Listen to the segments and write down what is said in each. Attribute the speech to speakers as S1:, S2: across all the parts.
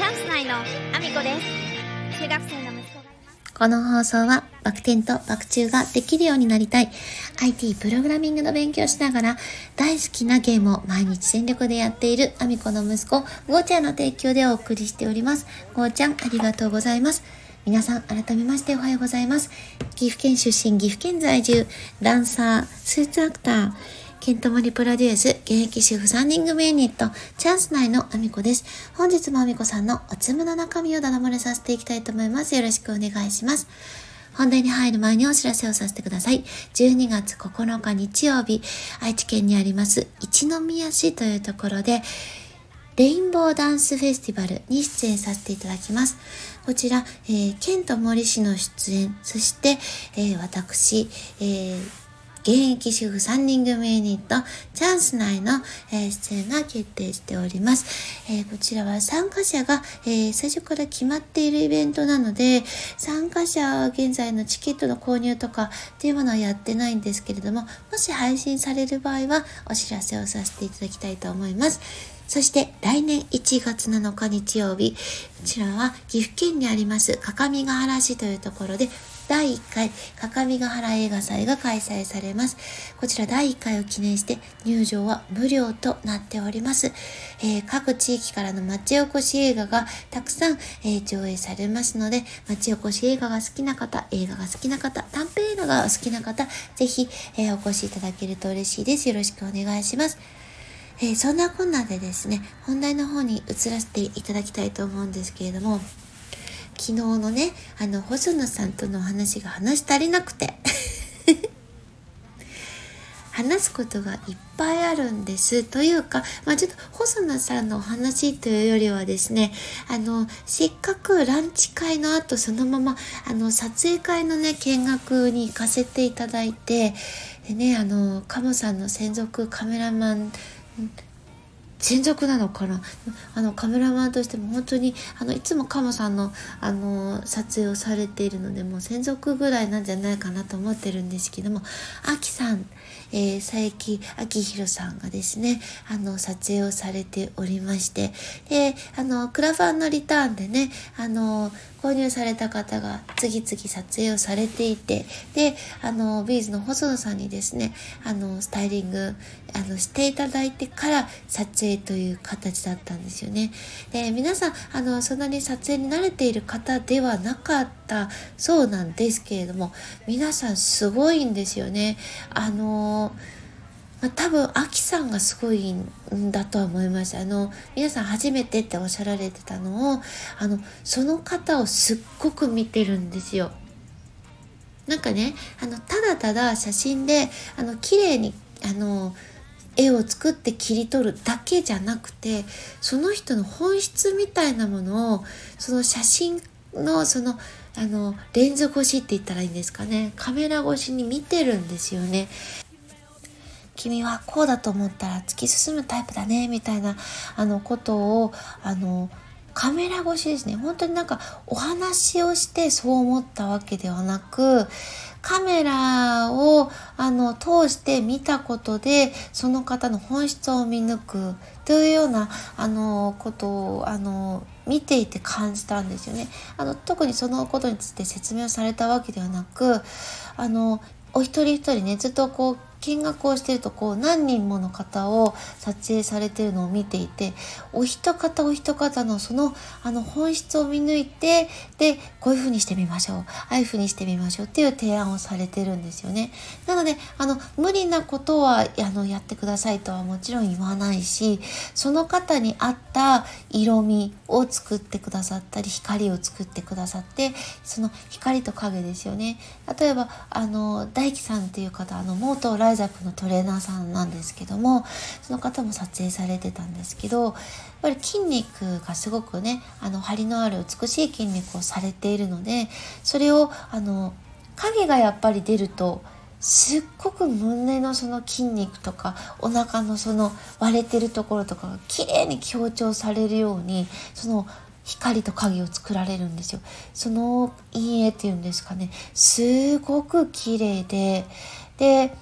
S1: チャンス内のアミコです。中学生の息子が
S2: この放送はバク転とバク宙ができるようになりたい。IT プログラミングの勉強しながら大好きなゲームを毎日全力でやっているアミコの息子ゴーちゃんの提供でお送りしております。ゴーちゃんありがとうございます。皆さん改めましておはようございます。岐阜県出身岐阜県在住ダンサースーツアクターケントモリプロデュース、現役主婦3人組ユニット、チャンス内のアミコです。本日もアミコさんのおつむの中身をだだ漏れさせていきたいと思います。よろしくお願いします。本題に入る前にお知らせをさせてください。12月9日日曜日、愛知県にあります一宮市というところで、レインボーダンスフェスティバルに出演させていただきます。こちら、えー、ケント森氏の出演、そして、えー、私、えー現役主婦3人組ユニット、チャンス内の、えー、出演が決定しております。えー、こちらは参加者が、えー、最初から決まっているイベントなので、参加者は現在のチケットの購入とかっていうものはやってないんですけれども、もし配信される場合はお知らせをさせていただきたいと思います。そして来年1月7日日曜日、こちらは岐阜県にあります各務原市というところで第1回各務原映画祭が開催されます。こちら第1回を記念して入場は無料となっております。えー、各地域からの町おこし映画がたくさん、えー、上映されますので、町おこし映画が好きな方、映画が好きな方、短編映画が好きな方、ぜひ、えー、お越しいただけると嬉しいです。よろしくお願いします。えそんなこんなでですね、本題の方に移らせていただきたいと思うんですけれども、昨日のね、あの、細野さんとの話が話足りなくて 話すことがいっぱいあるんです。というか、まあ、ちょっと細野さんのお話というよりはですね、あの、せっかくランチ会の後そのまま、あの、撮影会のね、見学に行かせていただいて、でね、あの、カモさんの専属カメラマン専属なのかなあのカメラマンとしても本当にあのいつもカモさんのあの撮影をされているのでもう専属ぐらいなんじゃないかなと思ってるんですけどもアキさん、えー、佐伯明宏さんがですねあの撮影をされておりましてであのクラファンのリターンでねあの購入された方が次々撮影をされていてであのビーズの細野さんにですねあのスタイリングあのしていただいてから撮影という形だったんですよね。で皆さんあのそんなに撮影に慣れている方ではなかったそうなんですけれども皆さんすごいんですよね。あのまあ、多分、アキさんがすごいんだとは思います。あの、皆さん初めてっておっしゃられてたのを、あの、その方をすっごく見てるんですよ。なんかね、あの、ただただ写真で、あの、綺麗に、あの、絵を作って切り取るだけじゃなくてその人の本質みたいなものをその写真のそのあのレンズ越しって言ったらいいんですかねカメラ越しに見てるんですよね。君はこうだと思ったら突き進むタイプだねみたいなあのことをあのカメラ越しですね本当になんかお話をしてそう思ったわけではなくカメラをあの通して見たことでその方の本質を見抜くというようなあのことをあの見ていて感じたんですよね。あの特にそのことについて説明をされたわけではなくあのお一人一人ねずっとこう見学をしてるとこう何人もの方を撮影されてるのを見ていてお一方お一方のそのあの本質を見抜いてでこういうふうにしてみましょうああいうふうにしてみましょうっていう提案をされてるんですよね。なのであの無理なことはあのやってくださいとはもちろん言わないしその方に合った色味を作ってくださったり光を作ってくださってその光と影ですよね。例えばあの大樹さんっていう方あのモートライザップのトレーナーさんなんですけどもその方も撮影されてたんですけどやっぱり筋肉がすごくねあの張りのある美しい筋肉をされているのでそれをあの影がやっぱり出るとすっごく胸のその筋肉とかお腹のその割れてるところとかが綺麗に強調されるようにその光と影を作られるんですよ。その陰影っていうんですかねすごく綺麗でで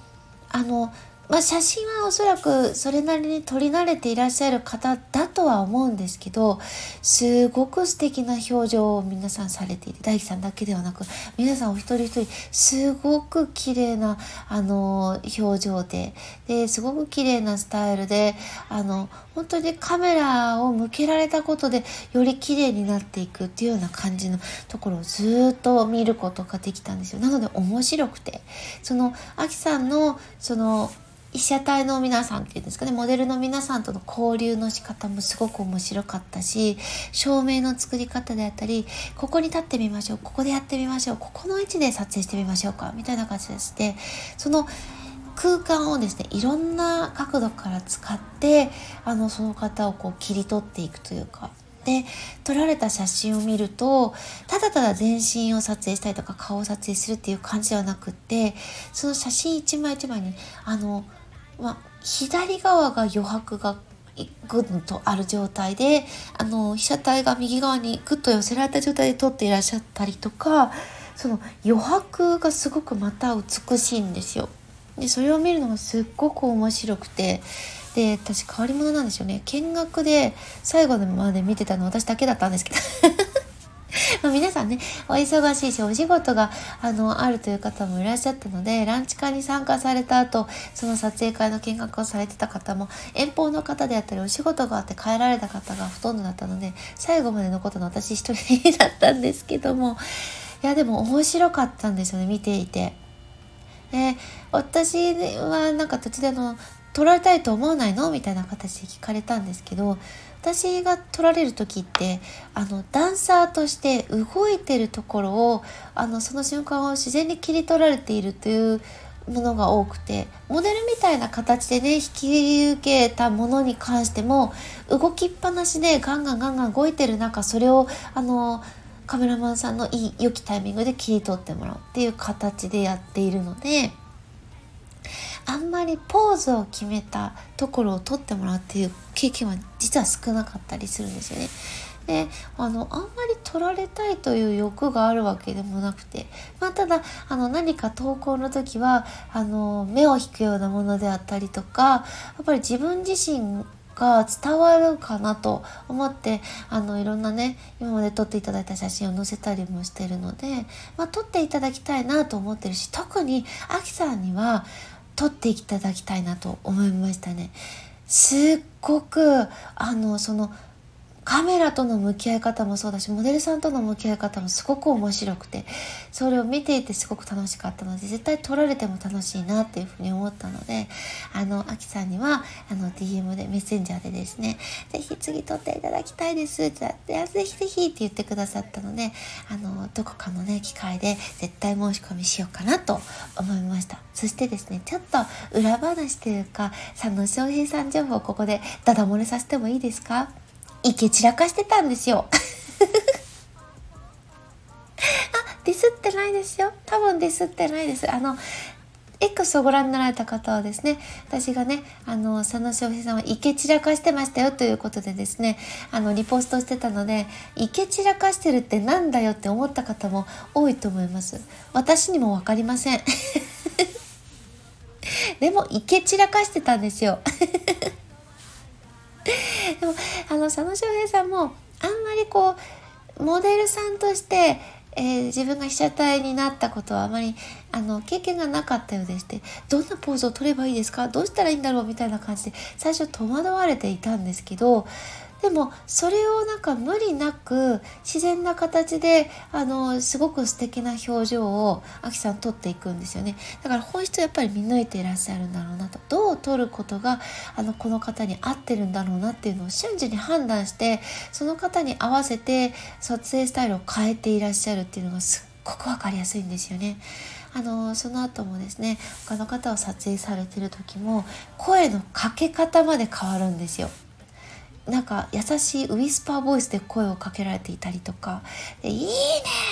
S2: あのまあ、写真はおそらくそれなりに撮り慣れていらっしゃる方だとは思うんですけどすごく素敵な表情を皆さんされていて大樹さんだけではなく皆さんお一人一人すごく綺麗なあの表情でですごく綺麗なスタイルであの本当にカメラを向けられたことでより綺麗になっていくっていうような感じのところをずっと見ることができたんですよ。なので面白くてそのあきさんのその被写体の皆さんっていうんですかねモデルの皆さんとの交流の仕方もすごく面白かったし照明の作り方であったりここに立ってみましょうここでやってみましょうここの位置で撮影してみましょうかみたいな感じでしてその空間をですねいろんな角度から使ってあのその方をこう切り取っていくというかで撮られた写真を見るとただただ全身を撮影したりとか顔を撮影するっていう感じではなくってその写真一枚一枚にあのまあ、左側が余白がぐんとある状態であの被写体が右側にぐっと寄せられた状態で撮っていらっしゃったりとかその余白がすごくまた美しいんですよ。でそれを見るのがすっごく面白くてで私変わり者なんですよね見学で最後まで見てたの私だけだったんですけど、皆さんね、お忙しいし、お仕事が、あの、あるという方もいらっしゃったので、ランチ会に参加された後、その撮影会の見学をされてた方も、遠方の方であったり、お仕事があって帰られた方がほとんどだったので、最後まで残ったのは私一人だったんですけども、いや、でも面白かったんですよね、見ていて。で、私はなんか途中での、撮られたいと思わないの？みたいな形で聞かれたんですけど私が撮られる時ってあのダンサーとして動いてるところをあのその瞬間を自然に切り取られているというものが多くてモデルみたいな形でね引き受けたものに関しても動きっぱなしでガンガンガンガン動いてる中それをあのカメラマンさんのいい良きタイミングで切り取ってもらうっていう形でやっているので。あんまりポーズを決めたところを撮ってもらうっていう経験は実は少なかったりするんですよね。であのあんまり撮られたいという欲があるわけでもなくて、まあ、ただあの何か投稿の時はあの目を引くようなものであったりとかやっぱり自分自身が伝わるかなと思ってあのいろんなね今まで撮っていただいた写真を載せたりもしてるので、まあ、撮っていただきたいなと思ってるし特にあきさんには取っていただきたいなと思いましたね。すっごくあのそのカメラとの向き合い方もそうだしモデルさんとの向き合い方もすごく面白くてそれを見ていてすごく楽しかったので絶対撮られても楽しいなっていうふうに思ったのであのあきさんにはあの DM でメッセンジャーでですね「是非次撮っていただきたいです」って言って「ぜひぜひ」って言ってくださったのであのどこかのね機会で絶対申し込みしようかなと思いました。そしてですねちょっと裏話というか佐野翔平さん情報をここでダダ漏れさせてもいいですか？いけ散らかしてたんですよ。あ、ディスってないですよ。多分ディスってないです。あの、X をご覧になられた方はですね、私がね、あの、佐野翔平さんは池散らかしてましたよということでですね、あの、リポストしてたので、池散らかしてるってなんだよって思った方も多いと思います。私にもわかりません。でも、池散らかしてたんですよ。でもあの佐野翔平さんもあんまりこうモデルさんとして、えー、自分が被写体になったことはあまりあの経験がなかったようでしてどんなポーズを取ればいいですか？どうしたらいいんだろう？みたいな感じで最初戸惑われていたんですけどでもそれをなんか無理なく自然な形であのすごく素敵な表情をアキさん撮っていくんですよねだから本質やっぱり見抜いていらっしゃるんだろうなとどう撮ることがあのこの方に合ってるんだろうなっていうのを瞬時に判断してその方に合わせて撮影スタイルを変えていらっしゃるっていうのがすっごく分かりやすいんですよね。あのその後もですね他の方を撮影されてる時も声のかけ方まで変わるんですよ。なんか優しいウィスパーボイスで声をかけられていたりとか「でいいね!」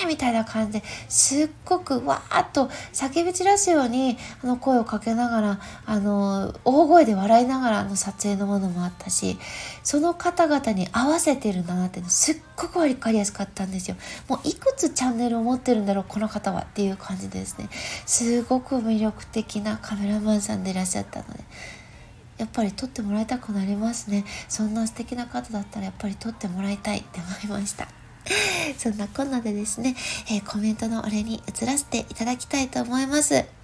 S2: みたいな感じですっごくわーっと叫び散らすようにあの声をかけながらあの大声で笑いながらの撮影のものもあったしその方々に合わせてるんだなってすっごく分かりやすかったんですよ。もういくつチャンネルを持ってるんだろうこの方はっていう感じですね。すごく魅力的なカメラマンさんでいらっしゃったので。やっぱり撮ってもらいたくなりますねそんな素敵な方だったらやっぱり撮ってもらいたいって思いました そんなこんなでですね、えー、コメントのお礼に移らせていただきたいと思います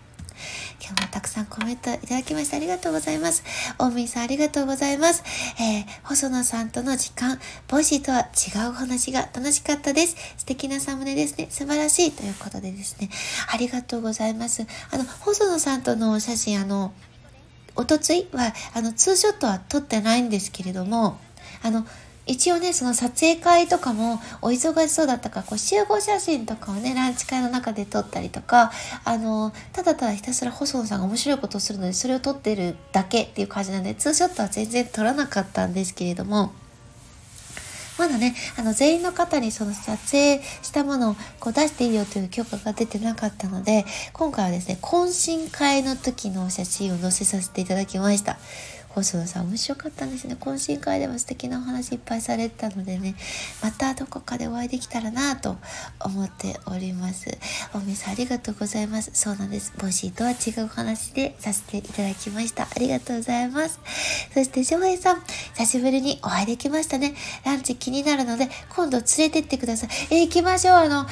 S2: 今日もたくさんコメントいただきましてありがとうございます。大見さんありがとうございます。えー、細野さんとの時間、ボイシーとは違うお話が楽しかったです。素敵なサムネですね。素晴らしいということでですね、ありがとうございます。あの、細野さんとの写真、あの、おとついは、あの、ツーショットは撮ってないんですけれども、あの、一応ね、その撮影会とかもお忙しそうだったから、こう集合写真とかをね、ランチ会の中で撮ったりとか、あの、ただただひたすら細野さんが面白いことをするので、それを撮ってるだけっていう感じなんで、ツーショットは全然撮らなかったんですけれども、まだね、あの、全員の方にその撮影したものをこう出していいよという許可が出てなかったので、今回はですね、懇親会の時の写真を載せさせていただきました。細野さん面白かったんですね。懇親会でも素敵なお話いっぱいされてたのでね。またどこかでお会いできたらなと思っております。おみさんありがとうございます。そうなんです。ボシーとは違うお話でさせていただきました。ありがとうございます。そして翔平さん久しぶりにお会いできましたね。ランチ気になるので今度連れてってください。えー、行きましょう。あの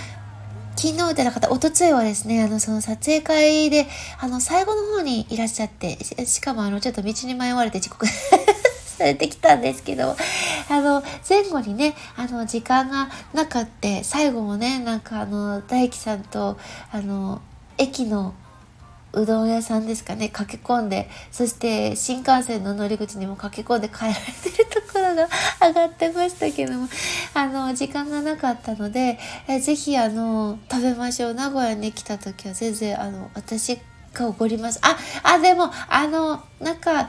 S2: 昨日でなかった、おとついはですね、あの、その撮影会で、あの、最後の方にいらっしゃって、しかもあの、ちょっと道に迷われて遅刻 されてきたんですけど、あの、前後にね、あの、時間がなかって、最後もね、なんかあの、大輝さんと、あの、駅のうどん屋さんですかね、駆け込んで、そして新幹線の乗り口にも駆け込んで帰られてるとこが上がってましたけども、あの、時間がなかったので、えぜひあの、食べましょう。名古屋に来た時は全然あの、私がおごります。あ、あ、でも、あの、なんか、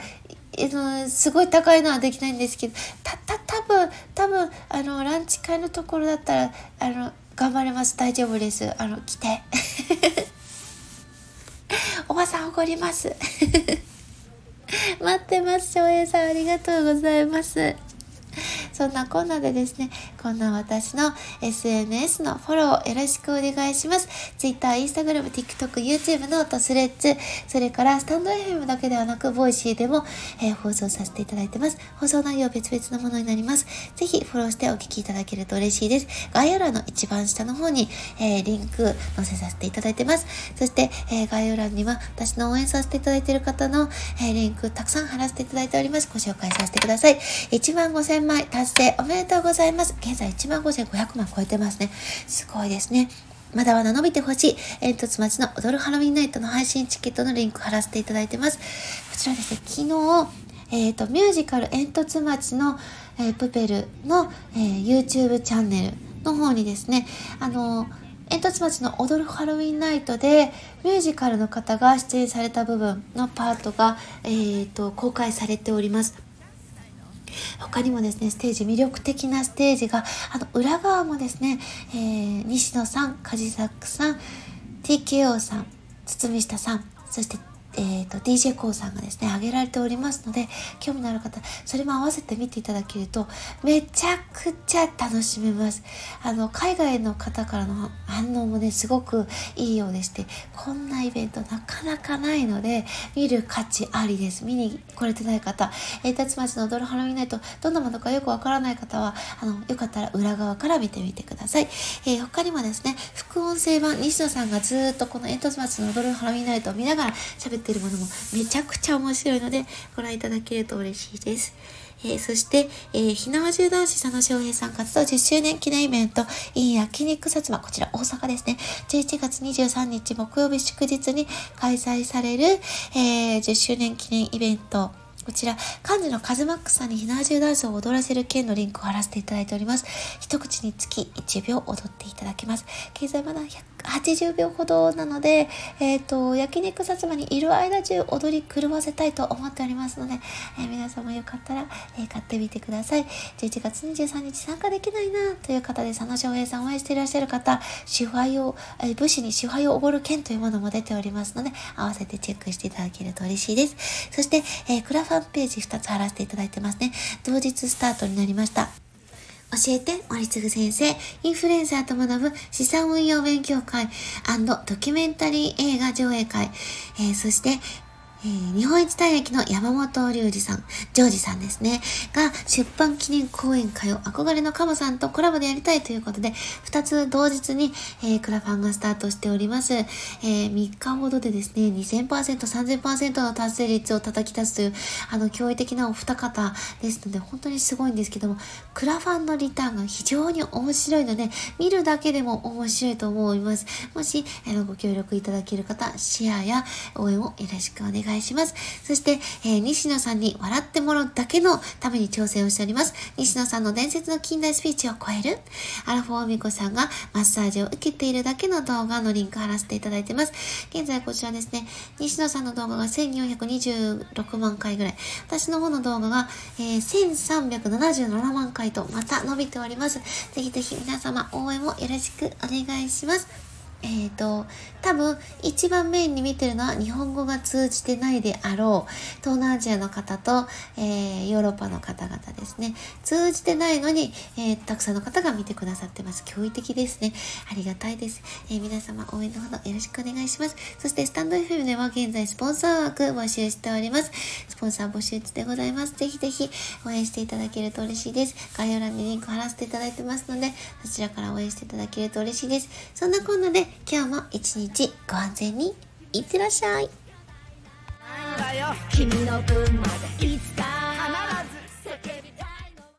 S2: のすごい高いのはできないんですけど、た、た、多分、多分、あの、ランチ会のところだったら、あの、頑張れます。大丈夫です。あの、来て。おばさん怒ります。待ってます。翔平さん、ありがとうございます。そんなこんなでですね、こんな私の SNS のフォローよろしくお願いします。Twitter、Instagram、TikTok、YouTube ノート、スレッズ、それからスタンド FM だけではなく、ボイシーでも、えー、放送させていただいてます。放送内容別々のものになります。ぜひフォローしてお聞きいただけると嬉しいです。概要欄の一番下の方に、えー、リンク載せさせていただいてます。そして、えー、概要欄には私の応援させていただいている方の、えリンクたくさん貼らせていただいております。ご紹介させてください。1万5000枚達成おめでとうございます。現在1万5500万超えてますね。すごいですね。まだまだ伸びてほしい、煙突町の踊るハロウィンナイトの配信チケットのリンク貼らせていただいてます。こちらですね、昨日、えっ、ー、と、ミュージカル煙突町の、えー、プペルの、えー、YouTube チャンネルの方にですね、あの煙突町の踊るハロウィンナイトでミュージカルの方が出演された部分のパートが、えーと公開されております。他にもですね、ステージ、魅力的なステージが、あの、裏側もですね、えー、西野さん、梶作さん、TKO さん、堤下さん、そしてえっ、ー、と、d j k o さんがですね、挙げられておりますので、興味のある方、それも合わせて見ていただけると、めちゃくちゃ楽しめます。あの、海外の方からの反応もね、すごくいいようでして、こんなイベントなかなかないので、見る価値ありです。見に来れてない方、えー、たちまちのドルハロウィンナイト、どんなものかよくわからない方は、あの、よかったら裏側から見てみてください。えー、他にもですね、副音声版、西野さんがずっとこの煙突町のドルハロウィンナイトを見ながら喋ってってるものもめちゃくちゃ面白いのでご覧いただけると嬉しいです。えー、そして、えー、ひなわじゅう男子佐野翔平さん活動10周年記念イベント、いい焼肉薩摩、こちら大阪ですね。11月23日木曜日祝日に開催される、えー、10周年記念イベント、こちら、幹事のカズマックスさんにひなわじゅうダンスを踊らせる件のリンクを貼らせていただいております。一口につき1秒踊っていただけます。経済マナー100 80秒ほどなので、えっ、ー、と、焼肉薩摩にいる間中踊り狂わせたいと思っておりますので、えー、皆さんもよかったら、えー、買ってみてください。11月23日参加できないなという方で、佐野翔平さん応援していらっしゃる方、支配を、えー、武士に支配をおごる剣というものも出ておりますので、合わせてチェックしていただけると嬉しいです。そして、えクラファンページ2つ貼らせていただいてますね。同日スタートになりました。教えて森次先生、インフルエンサーと学ぶ資産運用勉強会ドキュメンタリー映画上映会、えー、そして、えー、日本一大役の山本隆二さん、ジョージさんですね、が出版記念講演会を憧れのカモさんとコラボでやりたいということで、二つ同日に、えー、クラファンがスタートしております。えー、3日ほどでですね、2000%、3000%の達成率を叩き出すという、あの、驚異的なお二方ですので、本当にすごいんですけども、クラファンのリターンが非常に面白いので、見るだけでも面白いと思います。もし、あの、ご協力いただける方、シェアや応援をよろしくお願いします。願いします。そして、えー、西野さんに笑ってもらうだけのために挑戦をしております。西野さんの伝説の近代スピーチを超える、アラフォーミコさんがマッサージを受けているだけの動画のリンク貼らせていただいてます。現在こちらですね、西野さんの動画が1426万回ぐらい、私の方の動画が、えー、1377万回とまた伸びております。ぜひぜひ皆様応援もよろしくお願いします。えっ、ー、と、多分一番メインに見てるのは日本語が通じてないであろう東南アジアの方と、えー、ヨーロッパの方々ですね。通じてないのに、えー、たくさんの方が見てくださってます。驚異的ですね。ありがたいです。え皆様応援のほどよろしくお願いします。そしてスタンド FM では現在スポンサー枠募集しております。スポンサー募集中でございます。ぜひぜひ応援していただけると嬉しいです。概要欄にリンク貼らせていただいてますので、そちらから応援していただけると嬉しいです。そんなこんなで今日も一日ご安全にいってらっしゃい。